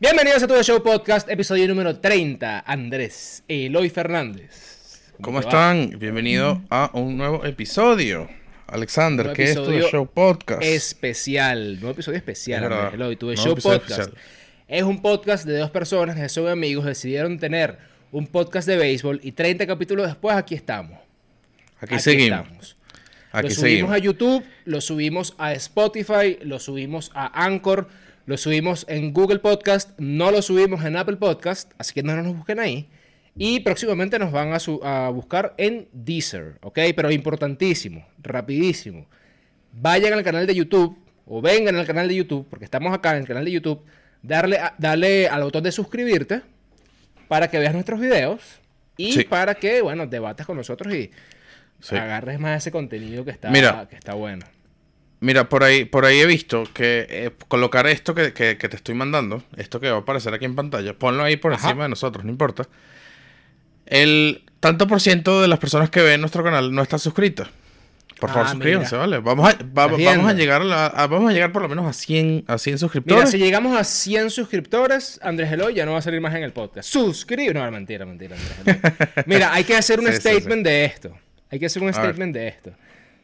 Bienvenidos a Tu Show Podcast, episodio número 30. Andrés Eloy Fernández. ¿Cómo están? Bienvenido a un nuevo episodio. Alexander, ¿qué es Tu Show Podcast? Especial, nuevo episodio especial, Andrés Eloy. Tu Show Podcast. Es un podcast de dos personas que son amigos, decidieron tener un podcast de béisbol y 30 capítulos después aquí estamos. Aquí, seguimos. Aquí lo subimos a YouTube, lo subimos a Spotify, lo subimos a Anchor, lo subimos en Google Podcast, no lo subimos en Apple Podcast, así que no nos busquen ahí. Y próximamente nos van a, buscar en Deezer, ¿ok? Pero importantísimo, rapidísimo. Vayan al canal de YouTube o vengan al canal de YouTube, porque estamos acá en el canal de YouTube, darle, darle al botón de suscribirte para que veas nuestros videos y para que, bueno, debates con nosotros y agarres más ese contenido que está, que está bueno. Mira, por ahí, por ahí he visto que eh, colocar esto que, te estoy mandando, esto que va a aparecer aquí en pantalla, ponlo ahí por encima de nosotros, no importa. El tanto por ciento de las personas que ven nuestro canal no está suscritas. Por favor, ah, suscríbanse, ¿vale? Vamos a, vamos a llegar a, vamos a llegar por lo menos a 100, a 100 suscriptores. Mira, si llegamos a 100 suscriptores, Andrés Eloy ya no va a salir más en el podcast. Suscríbete. No, mentira, mentira, Andrés Mira, hay que hacer un statement de esto. Hay que hacer un statement de esto.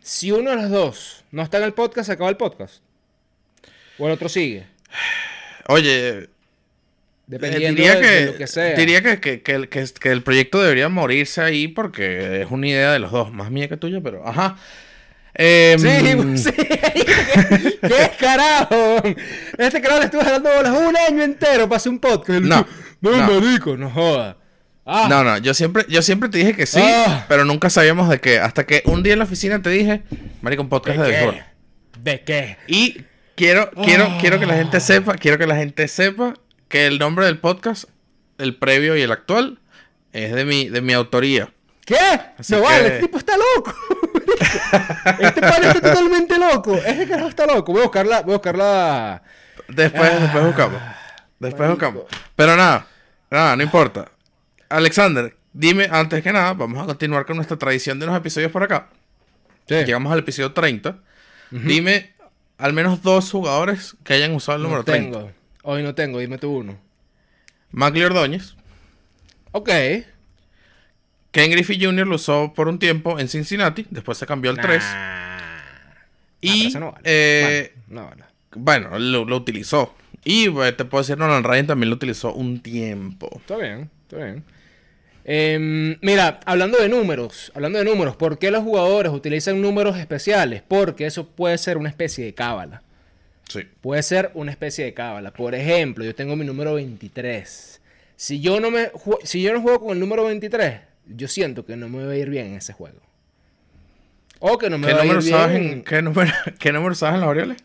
Si uno de los dos no está en el podcast, se acaba el podcast. O el otro sigue. Oye, Dependiendo diría de, que, lo que sea. Diría que, que, el, proyecto debería morirse ahí porque es una idea de los dos, más mía que tuya, pero ajá. Eh, sí, sí. ¿Qué, carajo? Este carajo le estuve dando bolas un año entero para hacer un podcast. No, no, no. no joda. Ah. No, no, yo siempre, yo siempre te dije que sí, ah. pero nunca sabíamos de qué. Hasta que un día en la oficina te dije, marico, un podcast de, de ¿De qué? Y quiero, quiero, quiero que la gente sepa, quiero que la gente sepa que el nombre del podcast, el previo y el actual, es de mi, de mi autoría. ¿Qué? no vale, este tipo está loco. este padre está totalmente loco. Ese carajo está loco. Voy a buscarla, voy a buscarla. Después, después buscamos. Después buscamos. Pero nada, nada, no importa. Alexander, dime, antes que nada, vamos a continuar con nuestra tradición de los episodios por acá. Llegamos al episodio 30. Dime al menos dos jugadores que hayan usado el número tengo. 30. Hoy no tengo, dime tú uno. Magli Ordóñez. Ok. Ken Griffey Jr. lo usó por un tiempo en Cincinnati, después se cambió al 3. Y. Eh, no Bueno, lo, utilizó. Y eh, te puedo decir, Nolan Ryan también lo utilizó un tiempo. Está bien, está bien. Em, mira, hablando de números, hablando de números, ¿por qué los jugadores utilizan números especiales? Porque eso puede ser una especie de cábala. Sí. Puede ser una especie de cábala. Por ejemplo, yo tengo mi número 23. Si yo no me si yo no juego con el número 23, yo siento que no me va a ir bien en ese juego. O que no me va a ir bien. En, ¿qué, número, ¿Qué número sabes en los Orioles?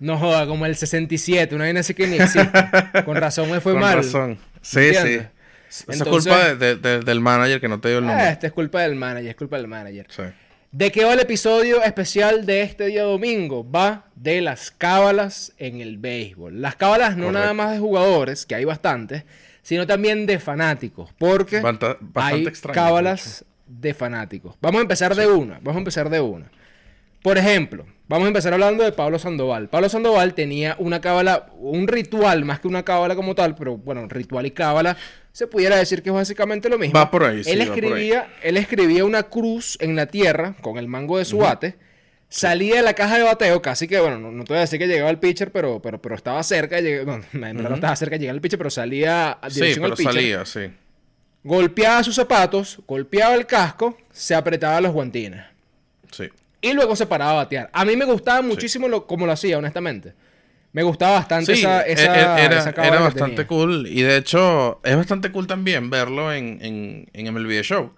No joda, como el 67, una vaina así que ni existe. Con razón me fue mal. Con razón. Sí, sí. Esa es culpa del manager que no te dio el nombre. Ah, esta es culpa del manager, es culpa del manager. ¿De qué va el episodio especial de este día domingo? Va de las cábalas en el béisbol. Las cábalas no nada más de jugadores, que hay bastantes, sino también de fanáticos. Porque hay cábalas de, fanáticos. Vamos a empezar de una. Vamos a empezar de una. Por ejemplo, vamos a empezar hablando de Pablo Sandoval. Pablo Sandoval tenía una cábala, un ritual más que una cábala como tal, pero bueno, ritual y cábala se pudiera decir que es básicamente lo mismo. Va por ahí, sí, él escribía, él escribía una cruz en la tierra con el mango de su bate. Salía de la caja de bateo, casi que, bueno, no, te voy a decir que llegaba el pitcher, pero, pero, pero estaba cerca, de, no, no estaba cerca de llegar al pitcher, pero salía a dirección sí, pero salía, sí. Golpeaba sus zapatos, golpeaba el casco, se apretaba los guantines. Sí. Y luego se paraba a batear. A mí me gustaba muchísimo lo, como lo hacía, honestamente. Me gustaba bastante esa, e-, esa, e-, era, era bastante cool. Y de hecho, es bastante cool también verlo en, en, en MLB Show.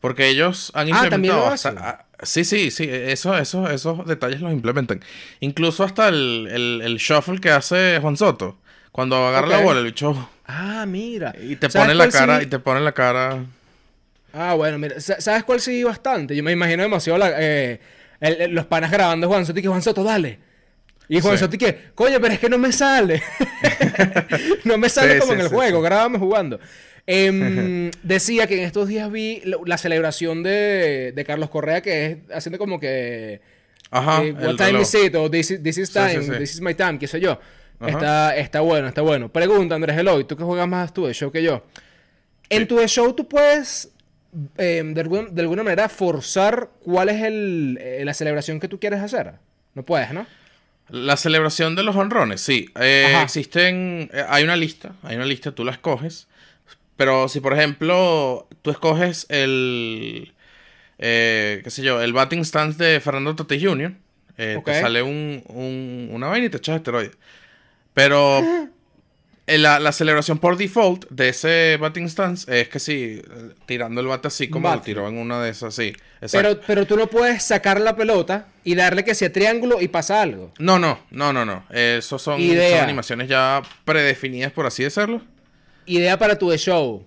Porque ellos han ah, implementado. Ah, hasta, sí, sí, sí. Eso, eso, esos detalles los implementan. Incluso hasta el, el, shuffle que hace Juan Soto. Cuando agarra la bola, el bicho. Ah, mira. Y te pone la cara, y te pone la cara. Ah, bueno, mira. ¿Sabes cuál sí bastante? Yo me imagino demasiado eh, los panas grabando Juan Soto y que Juan Soto, dale. Y Juan sí. que, coño, pero es que no me sale. no me sale como en el juego, grábame jugando. Em, decía que en estos días vi la, celebración de, de, Carlos Correa, que es haciendo como que. Ajá. Eh, what time is it? O this is, time, this is my time, qué sé yo. Está, está bueno, está bueno. Pregunta, Andrés Eloy, tú que juegas más tu de show que yo. En tu de show tú puedes, em, de, alguna, manera, forzar cuál es el, eh, la celebración que tú quieres hacer. No puedes, ¿no? La celebración de los honrones, sí. Eh, existen, eh, hay una lista, hay una lista, tú la escoges. Pero si, por ejemplo, tú escoges el, qué sé yo, el batting stance de Fernando Tatis Jr., te sale un, un, una vaina y te echas esteroides. Pero la, celebración por default de ese batting stance es que sí, tirando el bate así como lo tiró en una de esas, sí. Pero, pero tú no puedes sacar la pelota y darle que sea triángulo y pasa algo. No, no, no, no, no. Eso son, animaciones ya predefinidas, por así decirlo. Idea para tu de show.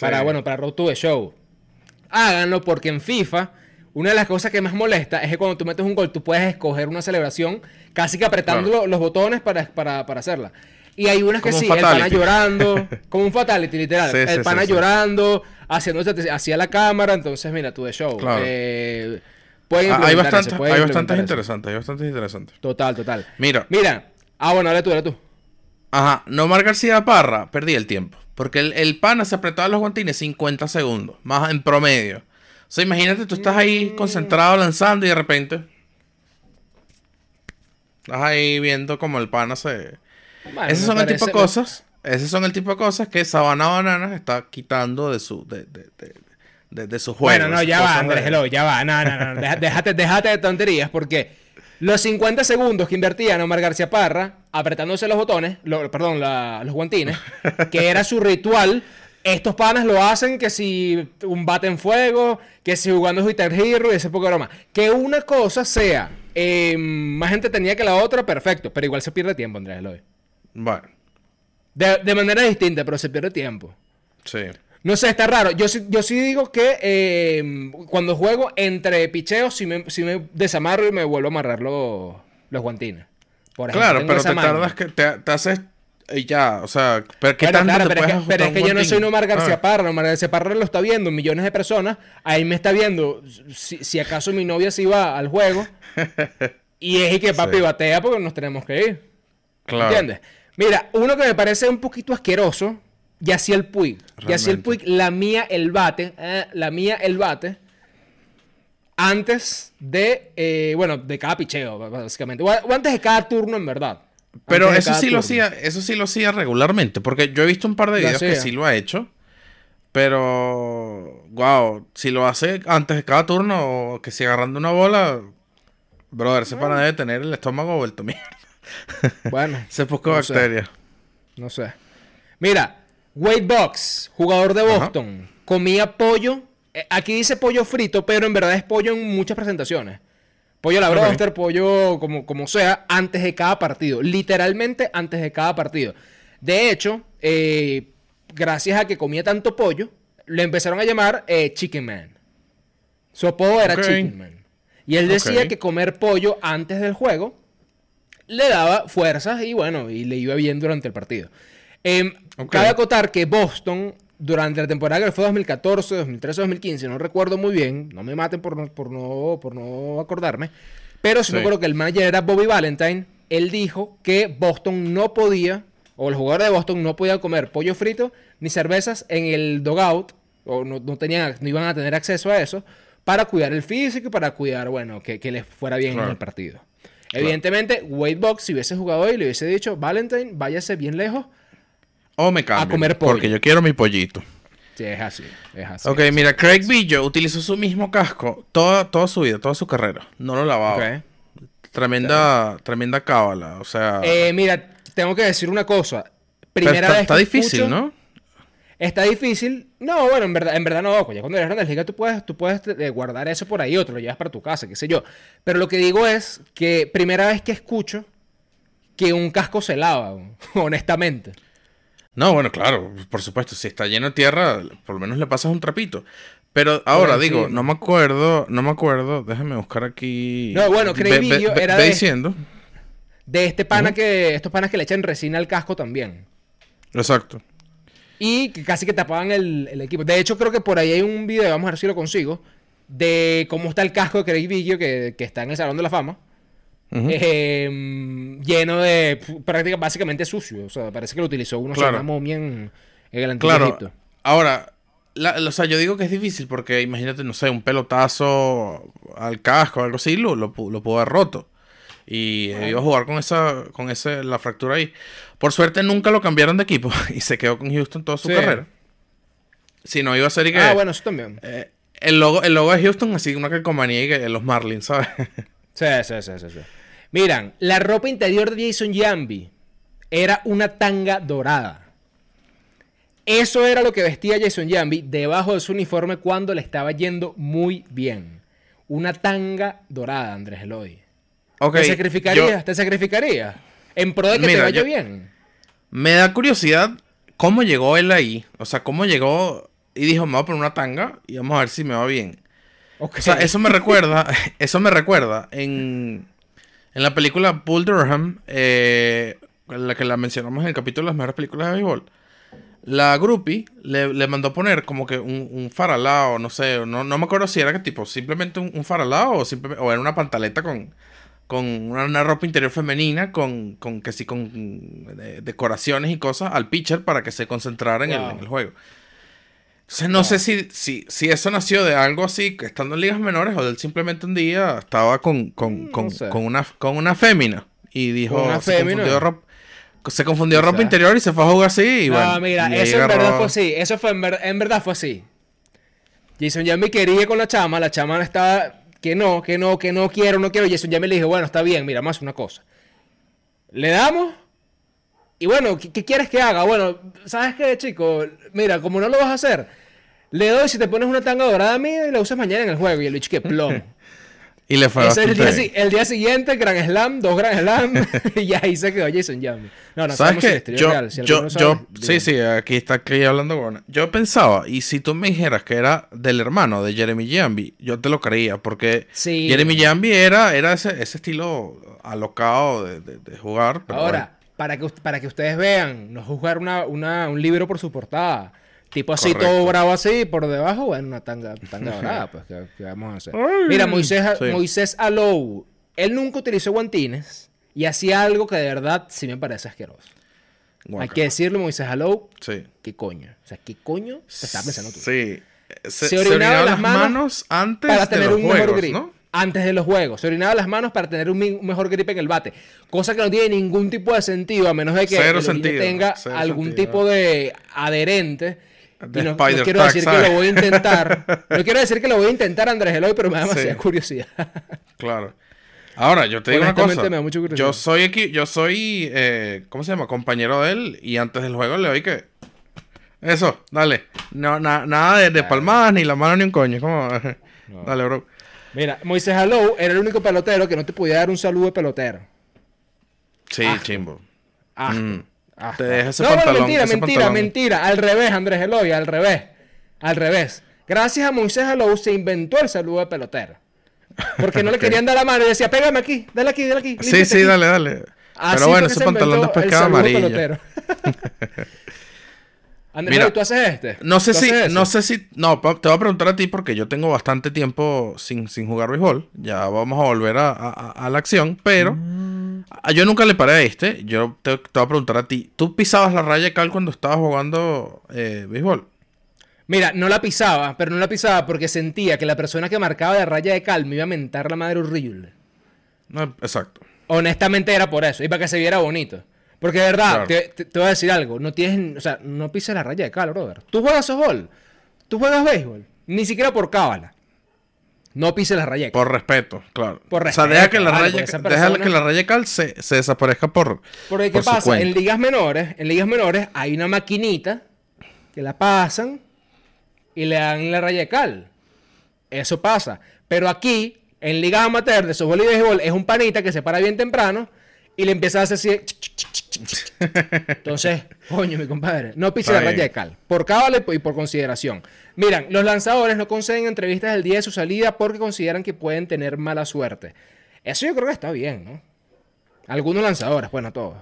Para, bueno, para Road to the Show. Háganlo porque en FIFA, una de las cosas que más molesta es que cuando tú metes un gol, tú puedes escoger una celebración casi que apretando los botones para, para, para hacerla. Y hay unas que sí, el pana llorando, como un fatality, literal. el pana llorando, haciéndose hacia la cámara. Entonces, mira, tú de show. Eh, ah, hay bastantes, hay bastantes interesantes, hay bastantes interesantes. Total, total. Mira. Mira. Ah, bueno, dale tú, dale tú. Ajá, Nomar García Parra, perdí el tiempo. Porque el, el pana se apretaba los guantines 50 segundos, más en promedio. O sea, imagínate, tú estás ahí mm. concentrado lanzando y de repente. Estás ahí viendo como el pana se esas son el tipo de cosas. Esos son el tipo de cosas que Sabana Banana está quitando de su, de, de, de, su juego. Bueno, no, ya va, Andrés, ya va. No, no, no. déjate, déjate de tonterías porque los 50 segundos que invertía Omar García Parra apretándose los botones, perdón, los guantines, que era su ritual. Estos panas lo hacen que si un bate en fuego, que si jugando Twitter Hero y ese poco broma. Que una cosa sea eh, más gente tenía que la otra, perfecto. Pero igual se pierde tiempo, Andrés Eloy. Bueno. De, manera distinta, pero se pierde tiempo. Sí. No sé, está raro. Yo, yo sí digo que eh, cuando juego entre picheos, si me, si me desamarro y me vuelvo a amarrar los, guantines. claro, pero te tardas que te, haces y ya, o sea, pero ¿qué pero, es que, yo no soy Nomar García ah. Parra, Nomar García Parra lo está viendo millones de personas, ahí me está viendo si, si acaso mi novia se iba al juego y es y que papi batea porque nos tenemos que ir. Claro. ¿Entiendes? Mira, uno que me parece un poquito asqueroso, el Puig. el Puig la mía el bate, eh, la mía el bate, antes de, eh, bueno, de cada picheo, básicamente. O, antes de cada turno, en verdad. Pero eso sí lo hacía, eso sí lo hacía regularmente, porque yo he visto un par de videos que sí lo ha hecho. Pero, wow, si lo hace antes de cada turno o que si agarrando una bola, brother, ese pana debe tener el estómago vuelto mierda. Bueno. Se poco bacteria. No sé. Mira, Wade Box, jugador de Boston, comía pollo. Eh, aquí dice pollo frito, pero en verdad es pollo en muchas presentaciones. Pollo a la broster, pollo como, como sea, antes de cada partido. Literalmente antes de cada partido. De hecho, eh, gracias a que comía tanto pollo, le empezaron a llamar eh, Chicken Man. Su apodo era Chicken Man. Y él decía que comer pollo antes del juego le daba fuerzas y bueno, y le iba bien durante el partido. Eh, Cabe acotar que Boston, durante la temporada que fue 2014, 2013, 2015, no recuerdo muy bien, no me maten por no, por no, por no acordarme, pero si me acuerdo que el manager era Bobby Valentine, él dijo que Boston no podía, o el jugador de Boston no podía comer pollo frito ni cervezas en el dogout, o no, tenían, no iban a tener acceso a eso, para cuidar el físico y para cuidar, bueno, que, les fuera bien en el partido. Evidentemente, Wade Box, si hubiese jugado hoy, le hubiese dicho, Valentine, váyase bien lejos. O me cambio. A comer pollo. Porque yo quiero mi pollito. Sí, es así. Es así. Ok, mira, Craig Billo utilizó su mismo casco toda, toda su vida, toda su carrera. No lo lavaba. Tremenda, tremenda cábala. O sea. Eh, mira, tengo que decir una cosa. Primera vez está difícil, ¿no? Está difícil. No, bueno, en verdad, en verdad no. Ya cuando eres grande liga tú puedes, tú puedes eh, guardar eso por ahí, otro lo llevas para tu casa, qué sé yo. Pero lo que digo es que primera vez que escucho que un casco se lava, honestamente. No, bueno, claro, por supuesto, si está lleno de tierra, por lo menos le pasas un trapito. Pero ahora digo, no me acuerdo, no me acuerdo, déjame buscar aquí. No, bueno, creí era de, diciendo. de este pana que, estos panas que le echan resina al casco también. Exacto. Y que casi que tapaban el, el, equipo. De hecho, creo que por ahí hay un video, vamos a ver si lo consigo, de cómo está el casco de Craig Biggio que, que está en el Salón de la Fama. Em, lleno de prácticamente básicamente sucio. O sea, parece que lo utilizó uno una momia en, el antiguo claro. Ahora, o sea, yo digo que es difícil porque imagínate, no sé, un pelotazo al casco o algo así, lo, lo, pudo haber roto. Y iba a jugar con esa, con ese, la fractura ahí. Por suerte nunca lo cambiaron de equipo y se quedó con Houston toda su carrera. Si no, iba a ser y que. Ah, bueno, eso también. Eh, el, logo, el logo de Houston, así una calcomanía y que los Marlins, ¿sabes? sí, sí, sí, sí, sí. Miran, la ropa interior de Jason Jambi era una tanga dorada. Eso era lo que vestía Jason Jambi debajo de su uniforme cuando le estaba yendo muy bien. Una tanga dorada, Andrés Eloy. ¿Te sacrificarías? ¿Te sacrificarías? En pro de que te vaya bien. Me da curiosidad cómo llegó él ahí. O sea, cómo llegó y dijo, me voy a poner una tanga y vamos a ver si me va bien. O sea, eso me recuerda, eso me recuerda en, en la película Bull Durham, eh, la que la mencionamos en el capítulo de las mejores películas de béisbol. La groupie le, le mandó poner como que un, un faralao, no sé, no, no me acuerdo si era que tipo simplemente un, un faralao o, simplemente, o era una pantaleta con, con una, ropa interior femenina, con, con que sí, con decoraciones y cosas al pitcher para que se concentrara en, el, juego. Entonces no sé si, si, si, eso nació de algo así, estando en ligas menores, o él simplemente un día estaba con, con, mm, con, con una, con una fémina y dijo, una se confundió ropa. Se confundió ropa interior y se fue a jugar así. Y no, mira, eso en verdad fue así. Eso fue en, en verdad fue así. Jason ya me quería con la chama, la chama estaba que no, que no, que no quiero, no quiero. Y eso ya me le dije, bueno, está bien, mira, más una cosa. Le damos. Y bueno, ¿qué, quieres que haga? Bueno, ¿sabes qué, chico? Mira, como no lo vas a hacer, le doy si te pones una tanga dorada mía y la usas mañana en el juego. Y el bicho que plomo. Y le fue el, día, el día, siguiente, Grand Slam, dos Grand Slam, y ahí se quedó Jason Jambi. No, no ¿Sabes qué? yo, yo, yo sí, sí, aquí está aquí hablando con... Yo pensaba, y si tú me dijeras que era del hermano de Jeremy Jambi, yo te lo creía, porque Jeremy Jambi era, era ese, ese estilo alocado de, de, jugar. Ahora, para, que, para que ustedes vean, no juzgar una, una, un libro por su portada. Tipo así, todo bravo así, por debajo, bueno, una tanga, tanga dorada, pues, ¿qué, vamos a hacer? Mira, Moisés, Moisés Alou, él nunca utilizó guantines y hacía algo que de verdad sí me parece asqueroso. Hay que decirlo, Moisés Alou, sí. ¿qué coño? O sea, ¿qué coño te estás pensando tú? Sí. Se, orinaba, las manos, antes para tener un mejor grip. Antes de los juegos. Se orinaba las manos para tener un, mejor grip en el bate. Cosa que no tiene ningún tipo de sentido, a menos de que tenga algún tipo de adherente no, quiero decir que lo voy a intentar. no quiero decir que lo voy a intentar, Andrés Eloy, pero me da demasiada curiosidad. claro. Ahora, yo te digo una cosa. yo soy aquí, yo soy, eh, ¿cómo se llama? Compañero de él y antes del juego le doy que... Eso, dale. No, nada de, de palmadas, ni la mano, ni un coño. ¿Cómo? Dale, bro. Mira, Moisés Alou era el único pelotero que no te podía dar un saludo de pelotero. Sí, chimbo. Ah. Ah, te deja ese no, pantalón, mentira, mentira, mentira. Al revés, Andrés Eloy, al revés. Al revés. Gracias a Moisés Alou se inventó el saludo de pelotero. Porque no le querían dar la mano y decía, pégame aquí, dale aquí, dale aquí. Sí, sí, dale, dale. Pero bueno, ese pantalón después queda amarillo. Andrés, Mira, ¿tú haces este? No sé si, no sé si, no, te voy a preguntar a ti porque yo tengo bastante tiempo sin, sin jugar béisbol. Ya vamos a volver a, a, la acción, pero mm. Yo nunca le paré a este. Yo te, voy a preguntar a ti. ¿Tú pisabas la raya de cal cuando estabas jugando eh, béisbol? Mira, no la pisaba, pero no la pisaba porque sentía que la persona que marcaba la raya de cal me iba a mentar la madre horrible. No, exacto. Honestamente era por eso, y para que se viera bonito. Porque de verdad, te, voy a decir algo. No tienes, o sea, no pises la raya de cal, brother. Tú juegas softball. Tú juegas béisbol. Ni siquiera por cábala. No pises la raya. Por respeto, claro. Por respeto. O sea, deja que la raya, que la raya cal se, desaparezca por. Porque, ¿qué pasa? En ligas menores, en ligas menores hay una maquinita que la pasan y le dan la raya cal. Eso pasa. Pero aquí, en ligas amateur de softball y béisbol, es un panita que se para bien temprano y le empieza a hacer así. Entonces, coño, mi compadre, no pise la raya de cal. Por cábale y por consideración. Miran, los lanzadores no conceden entrevistas el día de su salida porque consideran que pueden tener mala suerte. Eso yo creo que está bien, ¿no? Algunos lanzadores, bueno, todos.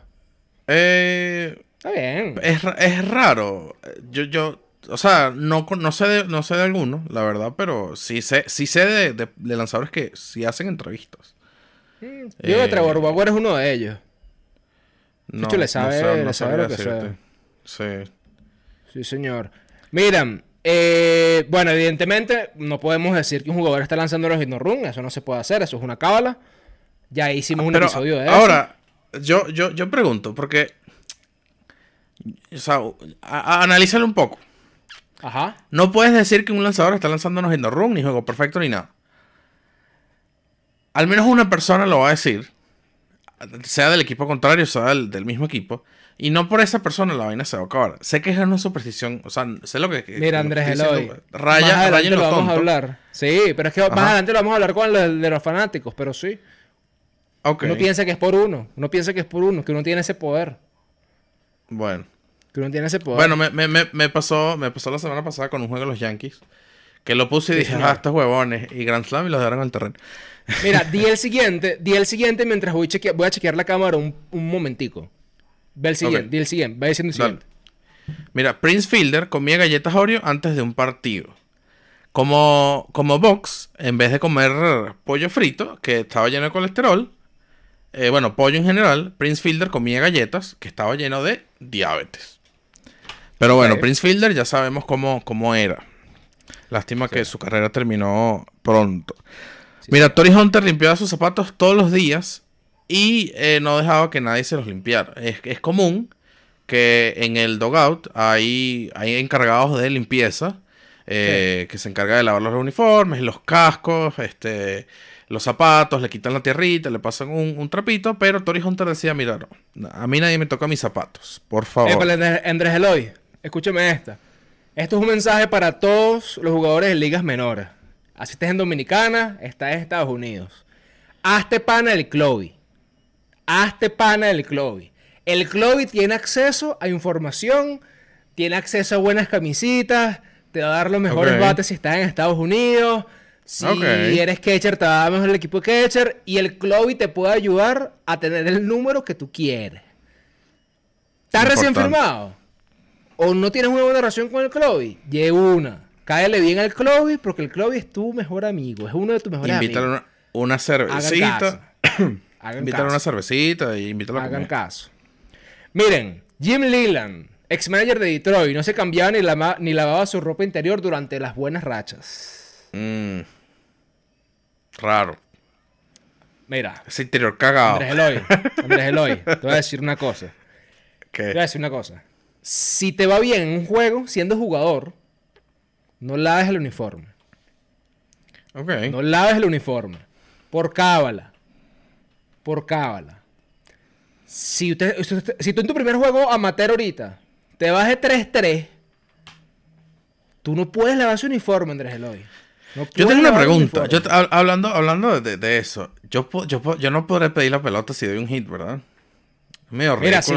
Eh, está bien. Es, raro. Yo, yo, o sea, no, no, sé de, no sé de alguno, la verdad, pero sí sé, sí sé de, de lanzadores que sí hacen entrevistas. Yo de Trevor Bauer es uno de ellos. No, le sabe, le sabe lo que. Sí. Sí, señor. Miran, eh, bueno, evidentemente no podemos decir que un jugador está lanzando los run, eso no se puede hacer, eso es una cábala. Ya hicimos un episodio de eso. Ahora, yo, yo, yo pregunto, porque. O sea, analízalo un poco. Ajá. No puedes decir que un lanzador está lanzando los run, ni juego perfecto, ni nada. Al menos una persona lo va a decir, sea del equipo contrario, sea del mismo equipo. Y no por esa persona la vaina se va a acabar. Sé que es una superstición. O sea, sé lo que. Mira, Andrés Eloy. Raya, más adelante lo vamos a hablar. Sí, pero es que más adelante lo vamos a hablar con el de los fanáticos, pero sí. Okay. Uno piensa que es por uno. Uno piensa que es por uno, que uno tiene ese poder. Bueno. Que uno tiene ese poder. Bueno, me, me, me, pasó, me pasó la semana pasada con un juego de los Yankees. Que lo puse y dije, ah, estos huevones. Y Grand Slam y los dejaron al terreno. Mira, di el siguiente, di el siguiente mientras voy, voy a chequear la cámara un, un momentico. Ve el siguiente, di el siguiente, va diciendo el siguiente. Mira, Prince Fielder comía galletas Oreo antes de un partido. Como, como Box, en vez de comer pollo frito, que estaba lleno de colesterol, eh, bueno, pollo en general, Prince Fielder comía galletas, que estaba lleno de diabetes. Pero bueno, Prince Fielder ya sabemos cómo, cómo era. Lástima que su carrera terminó pronto. Mira, Tori Hunter limpiaba sus zapatos todos los días y eh, no dejaba que nadie se los limpiara. Es, común que en el dogout hay, hay encargados de limpieza eh, que se encarga de lavar los uniformes, los cascos, este, los zapatos, le quitan la tierrita, le pasan un, trapito, pero Tori Hunter decía, mira, a mí nadie me toca mis zapatos, por favor. Andrés Eloy, escúchame esta. Esto es un mensaje para todos los jugadores de ligas menores. Así estés en Dominicana, estás en Estados Unidos. Hazte pana del Clovis. Hazte pana del Clovis. El Clovis tiene acceso a información, tiene acceso a buenas camisitas, te va a dar los mejores bates si estás en Estados Unidos. Si eres catcher, te va a dar mejor el equipo de catcher. Y el Clovis te puede ayudar a tener el número que tú quieres. ¿Estás recién firmado? ¿O no tienes una buena relación con el Clovis? Lleva una. Cáele bien al Clovis porque el Clovis es tu mejor amigo, es uno de tus mejores amigos. Invítale una, cervecita. invítale una cervecita y invítalo a comer. caso. Miren, Jim Leland, ex manager de Detroit, no se cambiaba ni, ni lavaba su ropa interior durante las buenas rachas. Mm. Raro. Mira. Ese interior cagado. Andrés Eloy. Andrés Eloy. Te voy a decir una cosa. ¿Qué? Te voy a decir una cosa. Si te va bien en un juego, siendo jugador, no laves el uniforme. Ok. No laves el uniforme. Por cábala. Por cábala. Si, usted, si tú en tu primer juego amateur ahorita te vas de 3-3, tú no puedes lavar ese uniforme, Andrés Eloy. yo tengo una pregunta. Yo, hablando hablando de, eso, yo, yo, yo no podré pedir la pelota si doy un hit, ¿verdad? Mira, si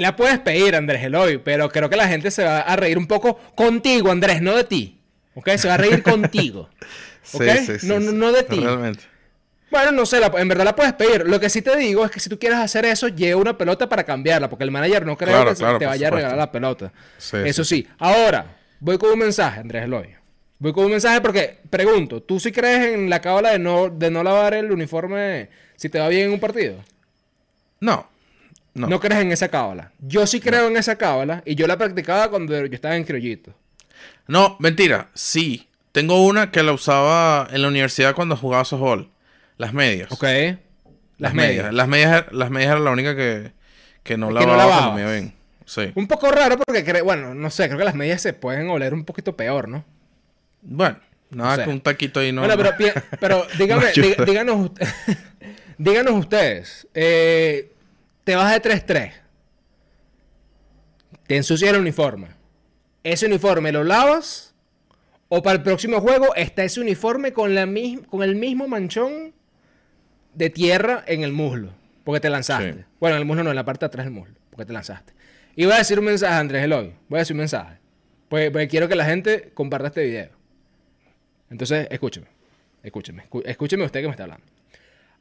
la, puedes pedir, Andrés Eloy, pero creo que la gente se va a reír un poco contigo, Andrés, no de ti. ¿Ok? Se va a reír contigo. ¿Ok? no, no, de ti. Realmente. Bueno, no sé, en verdad la puedes pedir. Lo que sí te digo es que si tú quieres hacer eso, lleva una pelota para cambiarla, porque el manager no cree que te vaya a regalar la pelota. eso sí. Ahora, voy con un mensaje, Andrés Eloy. Voy con un mensaje porque, pregunto, ¿tú sí crees en la cábala de no, de no lavar el uniforme si te va bien en un partido? No. No. crees en esa cábala. Yo sí creo en esa cábala y yo la practicaba cuando yo estaba en criollito. No, mentira. Sí. Tengo una que la usaba en la universidad cuando jugaba softball. Las medias. Ok. Las, medias. Las medias. Las medias era la única que, que no lavaba me bien. Sí. Un poco raro porque, bueno, no sé, creo que las medias se pueden oler un poquito peor, ¿no? Bueno, nada que un taquito ahí no. Bueno, pero, pero dígame, díganos, díganos ustedes. Eh, te vas de 3-3. Te ensucias el uniforme. Ese uniforme lo lavas. O para el próximo juego está ese uniforme con, la con el mismo manchón de tierra en el muslo. Porque te lanzaste. Bueno, en el muslo no, en la parte de atrás del muslo. Porque te lanzaste. Y voy a decir un mensaje, Andrés Eloy. Voy a decir un mensaje. Pues, pues quiero que la gente comparta este video. Entonces, escúcheme. Escúcheme. Escúcheme usted que me está hablando.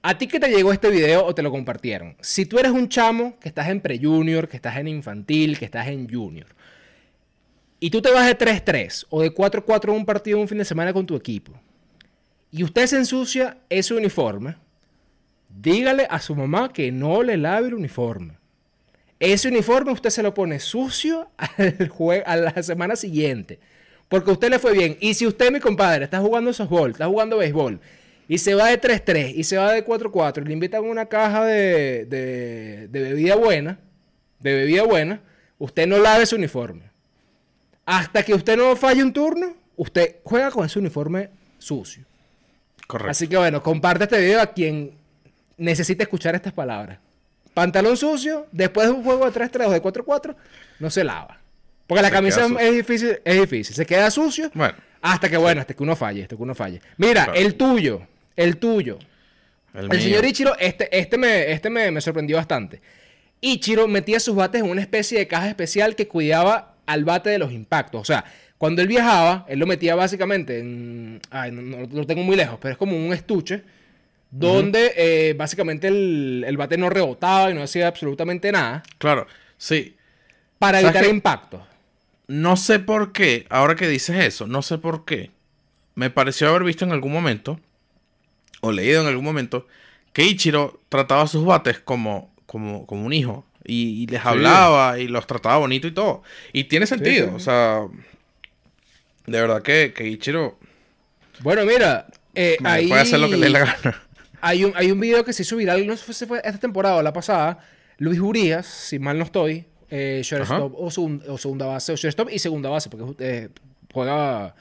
¿A ti que te llegó este video o te lo compartieron? Si tú eres un chamo que estás en pre-junior, que estás en infantil, que estás en junior, y tú te vas de 3-3 o de 4-4 un partido un fin de semana con tu equipo, y usted se ensucia ese uniforme, dígale a su mamá que no le lave el uniforme. Ese uniforme usted se lo pone sucio al a la semana siguiente. Porque usted le fue bien. Y si usted, mi compadre, está jugando softball, está jugando béisbol, y se va de 3-3 y se va de 4-4 y le invitan una caja de, de, de bebida buena, de bebida buena, usted no lave su uniforme. Hasta que usted no falle un turno, usted juega con ese uniforme sucio. Correcto. Así que bueno, comparte este video a quien necesite escuchar estas palabras. Pantalón sucio, después de un juego de 3-3 o de 4-4, no se lava. Porque la camisa es difícil, es difícil. Se queda sucio bueno, hasta que, bueno, hasta que uno falle, hasta que uno falle. Mira, el tuyo, el tuyo. El, señor Ichiro, este, este, me, este me, sorprendió bastante. Ichiro metía sus bates en una especie de caja especial que cuidaba al bate de los impactos. O sea, cuando él viajaba, él lo metía básicamente en... Ay, no, lo tengo muy lejos, pero es como un estuche donde eh, básicamente el, el, bate no rebotaba y no hacía absolutamente nada. Claro, sí. Para evitar impactos. No sé por qué, ahora que dices eso, no sé por qué. Me pareció haber visto en algún momento, o leído en algún momento, que Ichiro trataba a sus bates como, como, como un hijo. Y, les hablaba y los trataba bonito y todo. Y tiene sentido, o sea. De verdad que, que Ichiro. Bueno, mira. Eh, ahí... Puede hacer lo que le dé la gana. Hay un, hay un video que se hizo viral, no sé si fue esta temporada o la pasada. Luis Urias, si mal no estoy, eh, shortstop o, segunda base, o shortstop y segunda base, porque eh, juega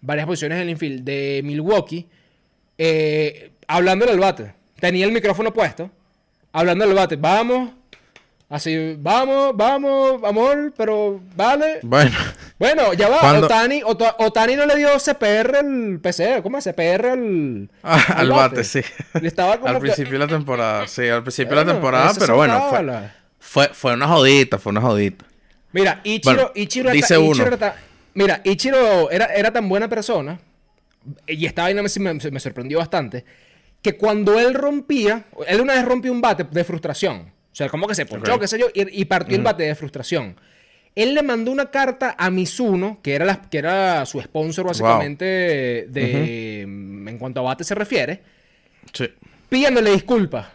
varias posiciones en el infield de Milwaukee, eh, hablando del bate. Tenía el micrófono puesto, hablando del bate. Vamos, así, vamos, vamos, amor, pero vale. Bueno. Bueno, ya va. Otani, Otani no le dio CPR el PC, ¿cómo es? CPR al, ah, al, bate, sí. estaba al principio de la temporada, sí, al principio de la temporada, pero bueno, fue, fue, fue una jodita, fue una jodita. Mira, Ichiro, Ichiro, dice uno. mira, Ichiro era, era tan buena persona, y estaba ahí, me, me, sorprendió bastante, que cuando él rompía, él una vez rompió un bate de frustración. O sea, como que se ponchó, qué sé yo, y, partió el bate de frustración. Él le mandó una carta a Mizuno, que era, la, que era su sponsor básicamente de, en cuanto a bate se refiere, sí. pidiéndole disculpas.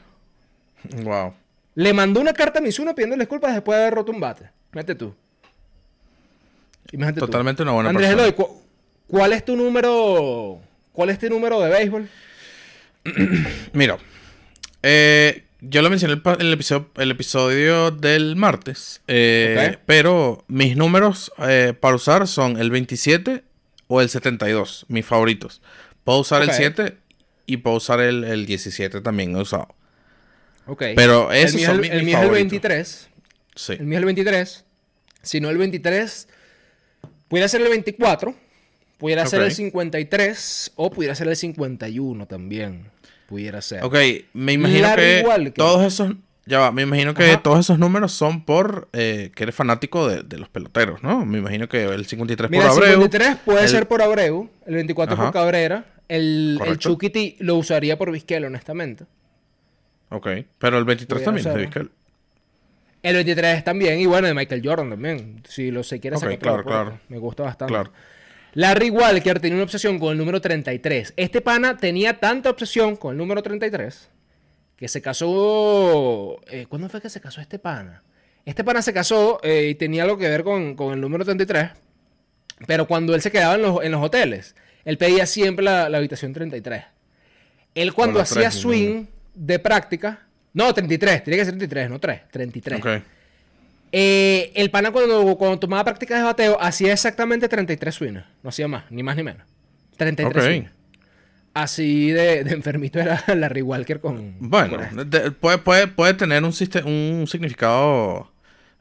Wow. Le mandó una carta a Mizuno pidiéndole disculpas después de haber roto un bate. Mete tú. Imagínate Totalmente una buena Andrés Eloy, ¿cuál es tu número? ¿Cuál es tu número de béisbol? Mira, eh, yo lo mencioné en el, episodio, el episodio del martes, eh, pero mis números eh, para usar son el 27 o el 72, mis favoritos. Puedo usar el 7 y puedo usar el, el 17 también, he usado. Ok. Pero esos el son mío, el mío es el 23. Sí. El mío es el 23. Si no el 23, pudiera ser el 24, pudiera ser el 53 o pudiera ser el 51 también. Pudiera ser. Ok, me imagino que, todos esos... Ya va, me imagino que todos esos números son por eh, que eres fanático de, los peloteros, ¿no? Me imagino que el 53 por Abreu. El 53 puede ser por Abreu, el 24 por Cabrera, el, el Chukiti lo usaría por Vizquel, honestamente. Ok, pero el 23 también es de Vizquel. El 23 también, y bueno, de Michael Jordan también. Si lo se quiere okay, claro, claro. Me gusta bastante. Claro. Larry Walker tenía una obsesión con el número 33. Este pana tenía tanta obsesión con el número 33 que se casó. Eh, ¿Cuándo fue que se casó este pana? Este pana se casó eh, y tenía algo que ver con, el número 33. Pero cuando él se quedaba en los, en los hoteles, él pedía siempre la, habitación 33. Él cuando hacía swing de práctica. No, 33, tiene que ser 33, no 3, 33. Okay. Eh, el pana cuando, cuando tomaba prácticas de bateo hacía exactamente 33 swings. No hacía más, ni más ni menos. 33 swings. Así de, enfermito era Larry Walker con... Bueno, puede, puede, puede, tener un, un significado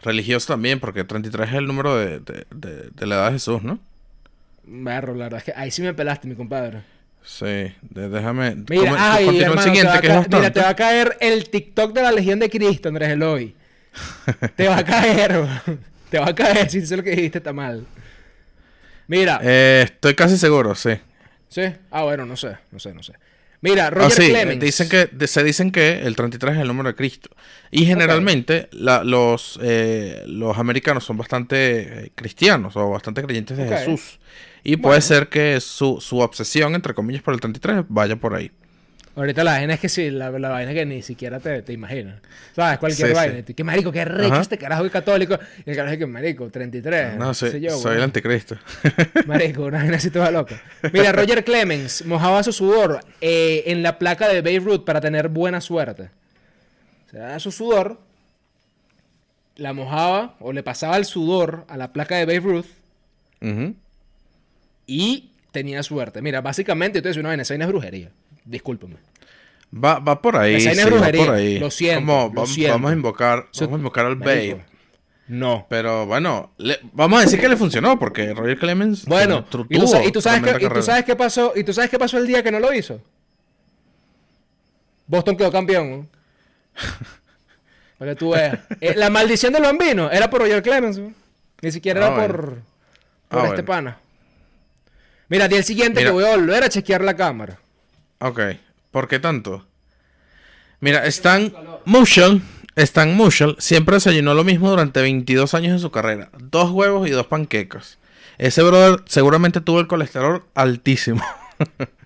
religioso también, porque 33 es el número de, de la edad de Jesús, ¿no? Berro, la verdad es que ahí sí me pelaste, mi compadre. Sí, déjame. Mira, ay, el siguiente, que Mira, te va a caer el TikTok de la Legión de Cristo, Andrés Eloy. Te va a caer, te va a caer si sé lo que dijiste está mal. Mira. Eh, estoy casi seguro, sí. ¿Sí? Ah, bueno, no sé, no sé, no sé. Mira, Roger ah, sí, Clemens. Dicen que, se dicen que el 33 es el número de Cristo. Y generalmente los, eh, los americanos son bastante cristianos o bastante creyentes de Jesús. Y puede ser que su, obsesión, entre comillas, por el 33 vaya por ahí. Ahorita la vaina es que sí, la, la vaina es que ni siquiera te, te imaginas. ¿Sabes? Cualquier vaina. Qué marico, qué recho este carajo es católico. Y el carajo es que marico, 33. No, sé yo, soy el anticristo. Marico, una vaina así toda loca. Mira, Roger Clemens mojaba su sudor eh, en la placa de Babe Ruth para tener buena suerte. O sea, su sudor, la mojaba o le pasaba el sudor a la placa de Babe Ruth y tenía suerte. Mira, básicamente, entonces una vaina, esa vaina es brujería. Discúlpame. Va, va por ahí. Esa sí, brujería. va por ahí. Lo siento. Como, lo vamos, siento. vamos a invocar, vamos a invocar al Marico, Babe. No. Pero bueno, le- vamos a decir que le funcionó porque Roger Clemens Bueno, y tú, y sabes qué, y tú sabes qué pasó, y tú sabes qué pasó el día que no lo hizo. Boston quedó campeón. Para que tú veas. Eh, la maldición del bambino era por Roger Clemens. ¿no? Ni siquiera Ah, era bueno. por, por Ah, este bueno. pana. Mira, día siguiente Mira. que voy a volver a chequear la cámara. Ok, ¿por qué tanto? Mira, Stan Musial, Stan Musial siempre desayunó lo mismo durante 22 años de su carrera. Dos huevos y dos panquecas. Ese brother seguramente tuvo el colesterol altísimo.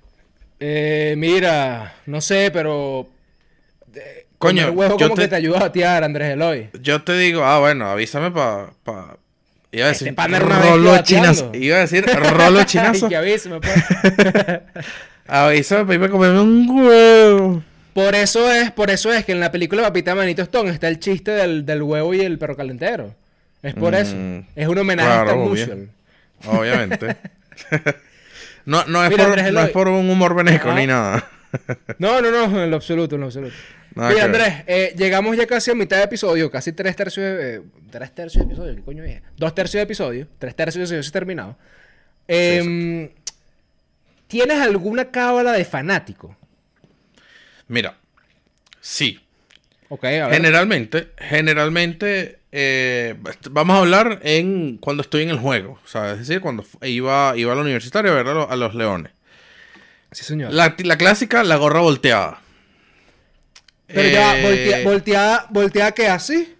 Eh, mira, no sé, pero. eh, Coño, comer huevo yo como te- que te ayuda a batear, Andrés Eloy. Yo te digo, ah, bueno, avísame para... Pa... Iba a Este decir bestia rolo chinazo. Iba a decir rolo chinazo. Que avísame, pues. Avísame para irme a comerme un huevo. Por eso es, por eso es que en la película Papita Manito Stone está el chiste del, del huevo y el perro calentero. Es por Mm, eso. Es un homenaje claro, a. Musial. Obviamente. no, no, es Mira, por, Andrés no es Eloy. por un humor Ajá. ni nada. No, no, no, en lo absoluto, en lo absoluto. Nada Mira. Andrés, eh, llegamos ya casi a mitad de episodio, casi tres tercios de... eh, tres tercios de episodio, ¿qué coño dije? Dos tercios de episodio, tres tercios de episodio terminado. Em, ¿Tienes alguna cábala de fanático? Mira, sí. Ok, a ver. Generalmente, generalmente, eh, vamos a hablar en cuando estoy en el juego. O sea, es decir, cuando iba, iba a la universitaria a ver a, lo- a los leones. Sí, señor. La, la clásica, la gorra volteada. Pero ya, Eh, voltea- volteada, volteada que así.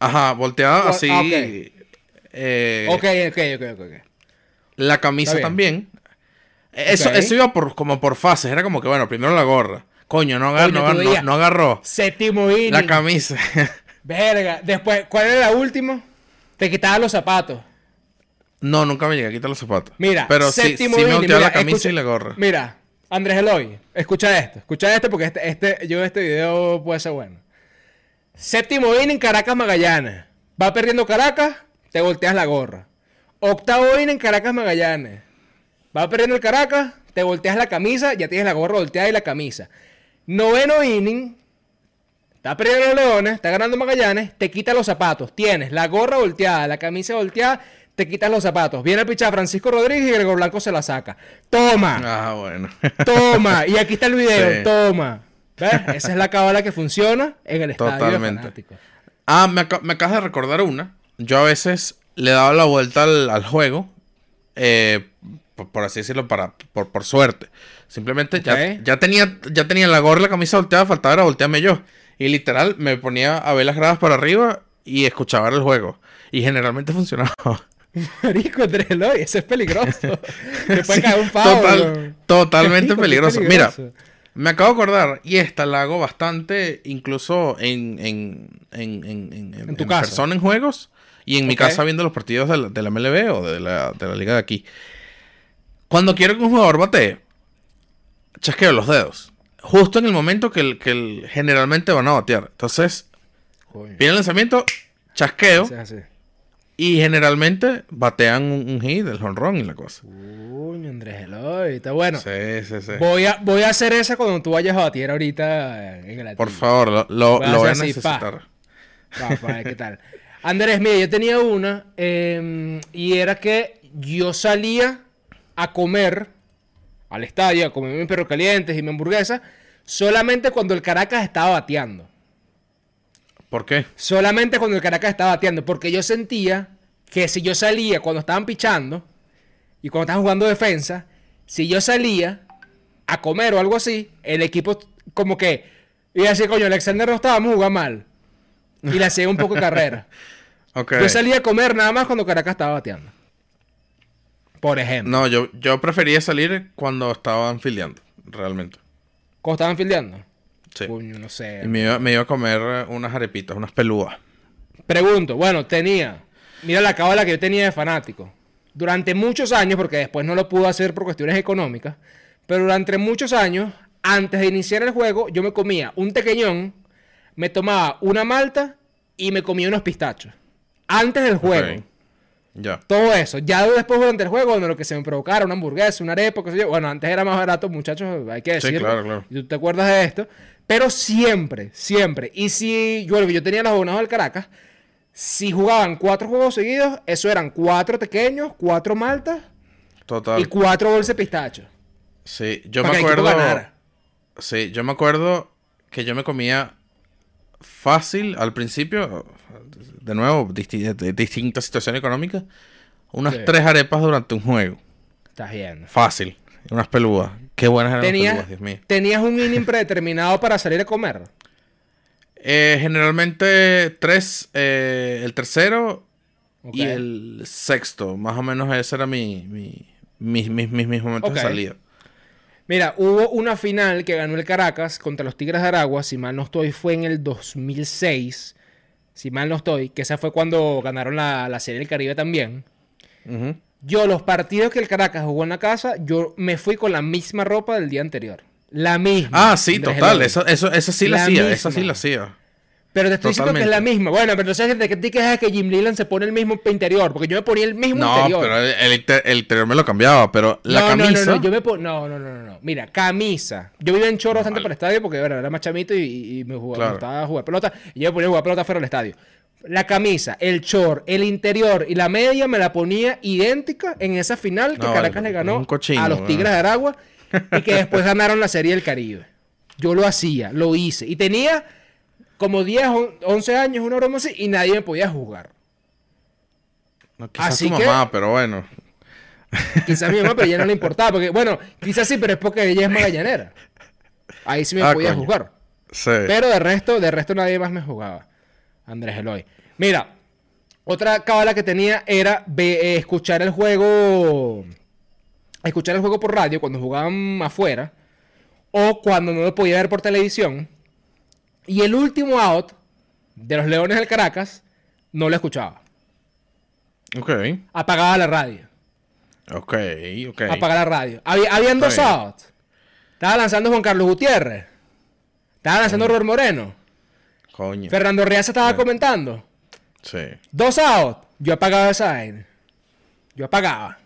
Ajá, volteada Ah, así. ok. eh, Ok, ok, ok, ok. La camisa también. Eso, eso iba por, como por fases. Era como que, bueno, primero la gorra. Coño, no, Coño, agarró. Séptimo inning. La camisa. Verga. Después, ¿cuál era la última? Te quitaba los zapatos. no, nunca me llegué a quitar los zapatos. Mira, Pero sí, sí séptimo me Mira, la camisa escucha- y la gorra. Mira, Andrés Eloy, escucha esto. Escucha esto porque este, este, yo este video puede ser bueno. Séptimo inning, Caracas Magallanes. Va perdiendo Caracas, te volteas la gorra. Octavo inning, Caracas Magallanes. Va perdiendo el Caracas, te volteas la camisa, ya tienes la gorra volteada y la camisa. Noveno inning, está perdiendo los Leones, está ganando Magallanes, te quita los zapatos. Tienes la gorra volteada, la camisa volteada, te quitas los zapatos. Viene a pichar Francisco Rodríguez y Gregor Blanco se la saca. Toma, Ah, bueno. toma. Y aquí está el video, Sí. toma. ¿Ves? Esa es la cábala que funciona en el estadio Totalmente. ah, me, me acabas de recordar una. Yo a veces le daba la vuelta al, al juego. eh, por, por así decirlo, para, por, por suerte. Simplemente ya, ya, tenía, ya tenía la gorra la camisa volteada, faltaba era voltearme yo. Y literal me ponía a ver las gradas para arriba y escuchaba el juego. Y generalmente funcionaba. Marico, Andrés Eloy, eso es peligroso. Te puede Sí, caer un pavo. total- totalmente Marico, peligroso. Mira. Me acabo de acordar, y esta la hago bastante, incluso en, en, en, en, en- En tu casa. persona en juegos y en mi Ok. casa viendo los partidos de la, de la MLB o de la, de la liga de aquí. Cuando quiero que un jugador batee, chasqueo los dedos. Justo en el momento que, el, que el- generalmente van a batear. Entonces, Coño, viene el lanzamiento, chasqueo, y generalmente batean un, un hit, el honrón y la cosa. Coño, Andrés Eloy, está bueno. Sí, sí, sí. Voy a, voy a hacer esa cuando tú vayas a batir ahorita en el Por favor, lo, lo, Voy a lo voy a pa. necesitar. Pa, ¿qué tal? Andrés, mira, yo tenía una em, y era que yo salía a comer al estadio, a comer mis perros calientes y mi hamburguesa, solamente cuando el Caracas estaba bateando. ¿Por qué? Solamente cuando el Caracas estaba bateando, porque yo sentía que si yo salía cuando estaban pichando y cuando estaban jugando defensa, si yo salía a comer o algo así, el equipo como que iba a decir, coño, Alexander no estábamos jugando mal. Y le hacía un poco de carrera. Ok. Yo salía a comer nada más cuando Caracas estaba bateando. Por ejemplo. No, yo, yo prefería salir cuando estaban filiando, realmente. ¿Cómo estaban fildeando? Sí. No sé. Y me iba, me iba a comer unas arepitas, unas pelúas. Pregunto, bueno, tenía. Mira la cábala que yo tenía de fanático. Durante muchos años, porque después no lo pude hacer por cuestiones económicas, pero durante muchos años, antes de iniciar el juego, yo me comía un tequeñón, me tomaba una malta y me comía unos pistachos. Antes del juego. Ya. Todo eso. Ya después durante el juego, bueno, lo que se me provocara, una hamburguesa, una arepa, qué sé yo. Bueno, antes era más barato, muchachos, hay que Sí, decirlo. claro, claro. Y tú te acuerdas de esto. Pero siempre, siempre. Y si yo, yo tenía los abonados del Caracas, si jugaban cuatro juegos seguidos, eso eran cuatro pequeños, cuatro maltas Total. y cuatro bolsas de pistacho. Sí, yo me acuerdo. Sí, yo me acuerdo que yo me comía fácil al principio, de nuevo, disti- de distinta situación económica, unas Sí. tres arepas durante un juego. Estás viendo. Fácil. Unas pelúas. Qué buenas eran las pelúas, Dios mío. tenías un inning predeterminado para salir a comer. Eh, generalmente tres, eh, el tercero y el sexto. Más o menos ese era mi, mi, mis, mis, mis, mis momentos de salida. Mira, hubo una final que ganó el Caracas contra los Tigres de Aragua, si mal no estoy, fue en el 2006, si mal no estoy, que esa fue cuando ganaron la, la Serie del Caribe también. Yo, los partidos que el Caracas jugó en la casa, yo me fui con la misma ropa del día anterior. La misma. Ah, sí, total. Eso, sí La hacía. Eso sí misma. lo hacía. Pero te estoy diciendo que es la misma. Bueno, pero entonces de que te quejas que Jim Leland se pone el mismo interior, porque yo me ponía el mismo No, interior. pero el, el inter- el interior me lo cambiaba, pero la no, no, camisa. No, no, yo me pon- no, no, no, no, no. Mira, camisa. Yo vivía en Choro bastante para el estadio porque bueno, era más chamito y, y me, jugaba, Claro. me gustaba jugar pelota. Y yo me ponía a jugar pelota fuera del estadio. La camisa, el short, el interior y la media me la ponía idéntica en esa final que No, Caracas le ganó cochino, a los ¿no? Tigres de Aragua y que después ganaron la Serie del Caribe. Yo lo hacía, lo hice. Y tenía como 10, on- 11 años, una broma así, y nadie me podía jugar. No, quizás Así tu que- mamá, pero bueno. Quizás mi mamá, pero ya no le importaba. Porque, bueno, quizás sí, pero es porque ella es magallanera. Ahí sí me Ah, podía coño. jugar. Sí. Pero de resto, de resto nadie más me jugaba. Andrés Eloy. Mira, otra cábala que tenía era eh, escuchar el juego. Escuchar el juego por radio cuando jugaban afuera. O cuando no lo podía ver por televisión. Y el último out de los Leones del Caracas no lo escuchaba. Ok. Apagaba la radio. Ok, ok. Apagar la radio. Había, habían dos outs. Estaba lanzando Juan Carlos Gutiérrez. Estaba lanzando Robert Moreno. Coño. Fernando Riaza estaba comentando. Sí. Dos outs. Yo apagaba esa vaina. Yo apagaba.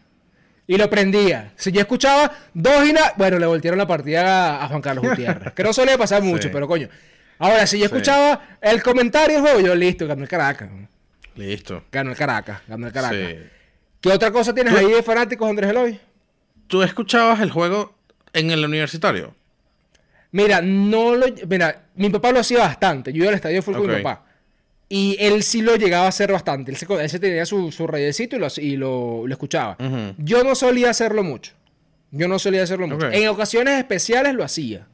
Y lo prendía. Si yo escuchaba dos y nada. Bueno, le voltearon la partida a, a Juan Carlos Gutiérrez. que no solía pasar mucho, Sí. pero coño. Ahora, si yo Sí. escuchaba el comentario del juego, yo listo, ganó el Caracas. Listo. Ganó el Caracas. Ganó el Caracas. Sí. ¿Qué otra cosa tienes ahí de fanáticos, Andrés Eloy? ¿Tú escuchabas el juego en el universitario? Mira, no lo. Mira, mi papá lo hacía bastante. Yo iba al estadio full con mi papá. Y él sí lo llegaba a hacer bastante. Él se, él se tenía su, su y, lo, y lo, lo escuchaba. Yo no solía hacerlo mucho. Yo no solía hacerlo mucho. En ocasiones especiales lo hacía.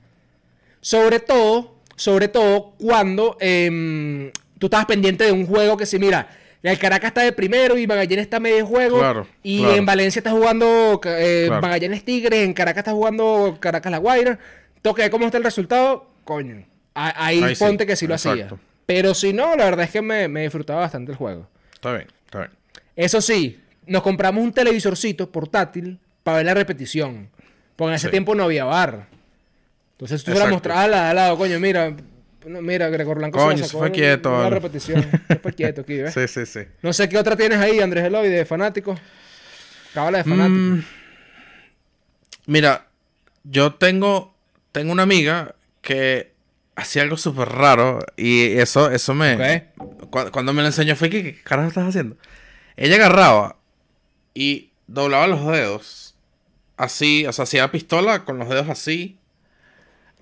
Sobre todo, sobre todo cuando em, tú estabas pendiente de un juego que si, mira, el Caracas está de primero y Magallanes está medio juego. Claro, y claro. en Valencia está jugando eh, Claro. Magallanes Tigres, en Caracas está jugando Caracas La Guaira. Toque, ¿cómo está el resultado? Coño. Ahí, sí, ponte que sí lo exacto. hacía. Pero si no, la verdad es que me, me disfrutaba bastante el juego. Está bien, está bien. Eso sí, nos compramos un televisorcito portátil para ver la repetición. Porque en ese Sí. tiempo no había bar. Entonces tú se la Exacto. mostrabas al lado, coño, mira, no, mira, Gregor Blanco Coño, se sacó fue quieto, en La vale. repetición. Se fue quieto aquí, ¿ves? Sí, sí, sí. No sé qué otra tienes ahí, Andrés Eloy, de fanáticos. Cábala de fanáticos. Mm, mira, yo tengo, tengo una amiga que hacía algo súper raro y eso, eso me... cu- Cuando me lo enseñó fue que, ¿qué carajo estás haciendo? Ella agarraba y doblaba los dedos así, o sea, hacía pistola con los dedos así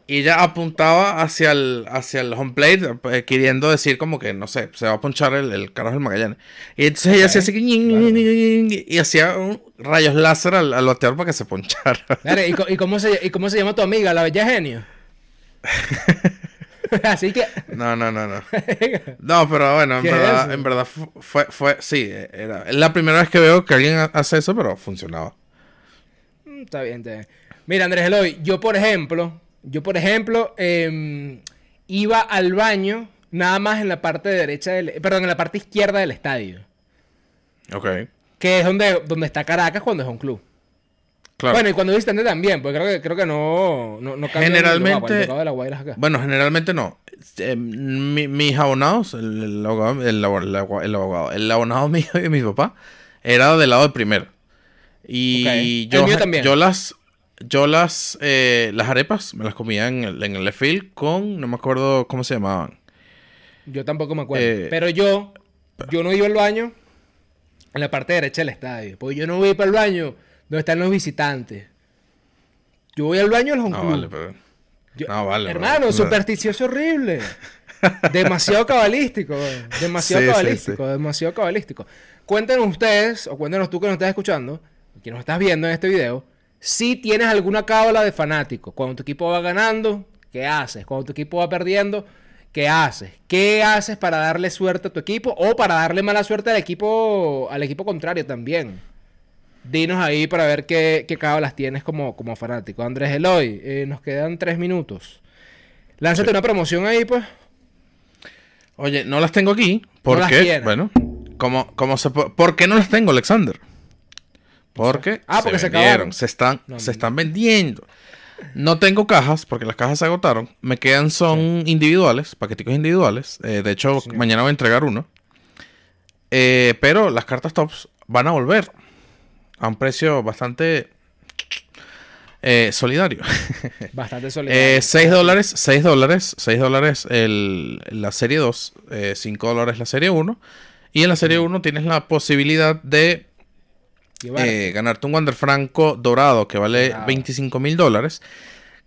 ella apuntaba hacia el, hacia el home plate eh, queriendo decir como que, no sé, se va a ponchar el, el carajo del Magallanes. Y entonces ella hacía así que... y hacía un- rayos láser al, al bateador para que se ponchara. Dale, ¿y, co- y cómo se, ¿Y cómo se llama tu amiga, la bella genio? Así que. No, no, no, no. No, pero bueno, en ¿Qué es verdad, en verdad fu- fue, fue, sí, era es la primera vez que veo que alguien ha- hace eso, pero funcionaba. Mm, Está bien, está bien. Mira, Andrés Eloy, yo por ejemplo, Yo, por ejemplo, em, iba al baño nada más en la parte derecha del, perdón, en la parte izquierda del estadio. Ok. Que es donde, donde está Caracas cuando es un club. Claro. Bueno, y cuando visitante también, porque creo que, creo que no, no, no Generalmente. Bueno, generalmente no. Eh, mis abonados, el, abogado, el, abogado, el, abonado mío y mi papá, era del lado del primero. Y yo, yo las, yo las, eh, las arepas me las comía en el, en el left field con, no me acuerdo cómo se llamaban. Yo tampoco me acuerdo. Eh, pero yo, yo no iba al baño en la parte derecha del estadio. Porque yo no voy para el baño donde están los visitantes. Yo voy al baño en los no, vale, pero... no, vale. Hermano, supersticioso horrible. demasiado cabalístico. Demasiado cabalístico. Demasiado cabalístico. Cuéntenos ustedes, o cuéntenos tú que nos estás escuchando, que nos estás viendo en este video, si tienes alguna cábala de fanático. Cuando tu equipo va ganando, ¿qué haces? Cuando tu equipo va perdiendo, ¿qué haces? ¿Qué haces para darle suerte a tu equipo o para darle mala suerte al equipo, al equipo contrario también? Dinos ahí para ver qué, qué cábalas tienes como, como fanático. Andrés Eloy, eh, nos quedan tres minutos. Lánzate una promoción ahí, pues. Oye, no las tengo aquí. porque, bueno, como, como se, ¿por qué no las tengo, Alexander? Porque, ah, porque se, acabaron. Se están, se están vendiendo. No tengo cajas porque las cajas se agotaron. Me quedan son individuales, paqueticos individuales. Eh, de hecho, mañana voy a entregar uno. Eh, pero las cartas tops van a volver a un precio bastante eh, solidario. Bastante solidario. 6 dólares, 6 dólares, 6 dólares la serie 2, 5 dólares la serie 1. Y en la serie 1 tienes la posibilidad de eh, ganarte un Wander Franco dorado que vale 25 mil dólares.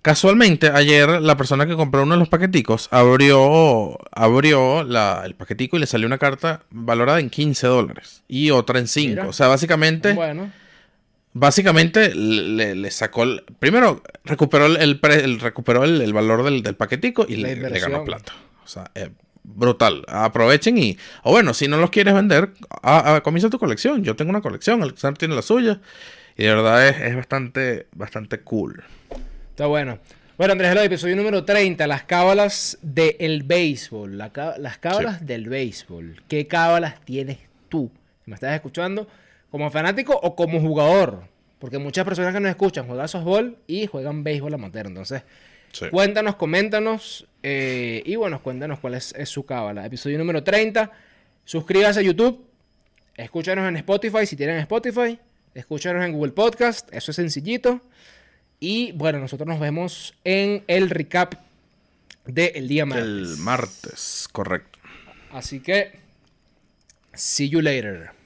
Casualmente, ayer la persona que compró uno de los paqueticos abrió, abrió el paquetico y le salió una carta valorada en 15 dólares y otra en 5. O sea, básicamente. Bueno. Básicamente le, sacó. primero, recuperó el, recuperó el, valor del, paquetico y le, ganó plata. O sea, eh, brutal. Aprovechen y, o bueno, si no los quieres vender, comienza tu colección. Yo tengo una colección, Alexander tiene la suya. Y de verdad es, bastante, bastante cool. Está bueno. Bueno, Andrés el episodio número 30, las cábalas del béisbol. las cábalas del béisbol. ¿Qué cábalas tienes tú? ¿Me estás escuchando? ¿Como fanático o como jugador? Porque muchas personas que nos escuchan juegan softball y juegan béisbol amateur. Entonces, Cuéntanos, coméntanos eh, y bueno, cuéntanos cuál es, su cábala. Episodio número 30. Suscríbase a YouTube. Escúchanos en Spotify si tienen Spotify. Escúchanos en Google Podcast. Eso es sencillito. Y bueno, nosotros nos vemos en el recap del día martes. El martes, correcto. Así que, see you later.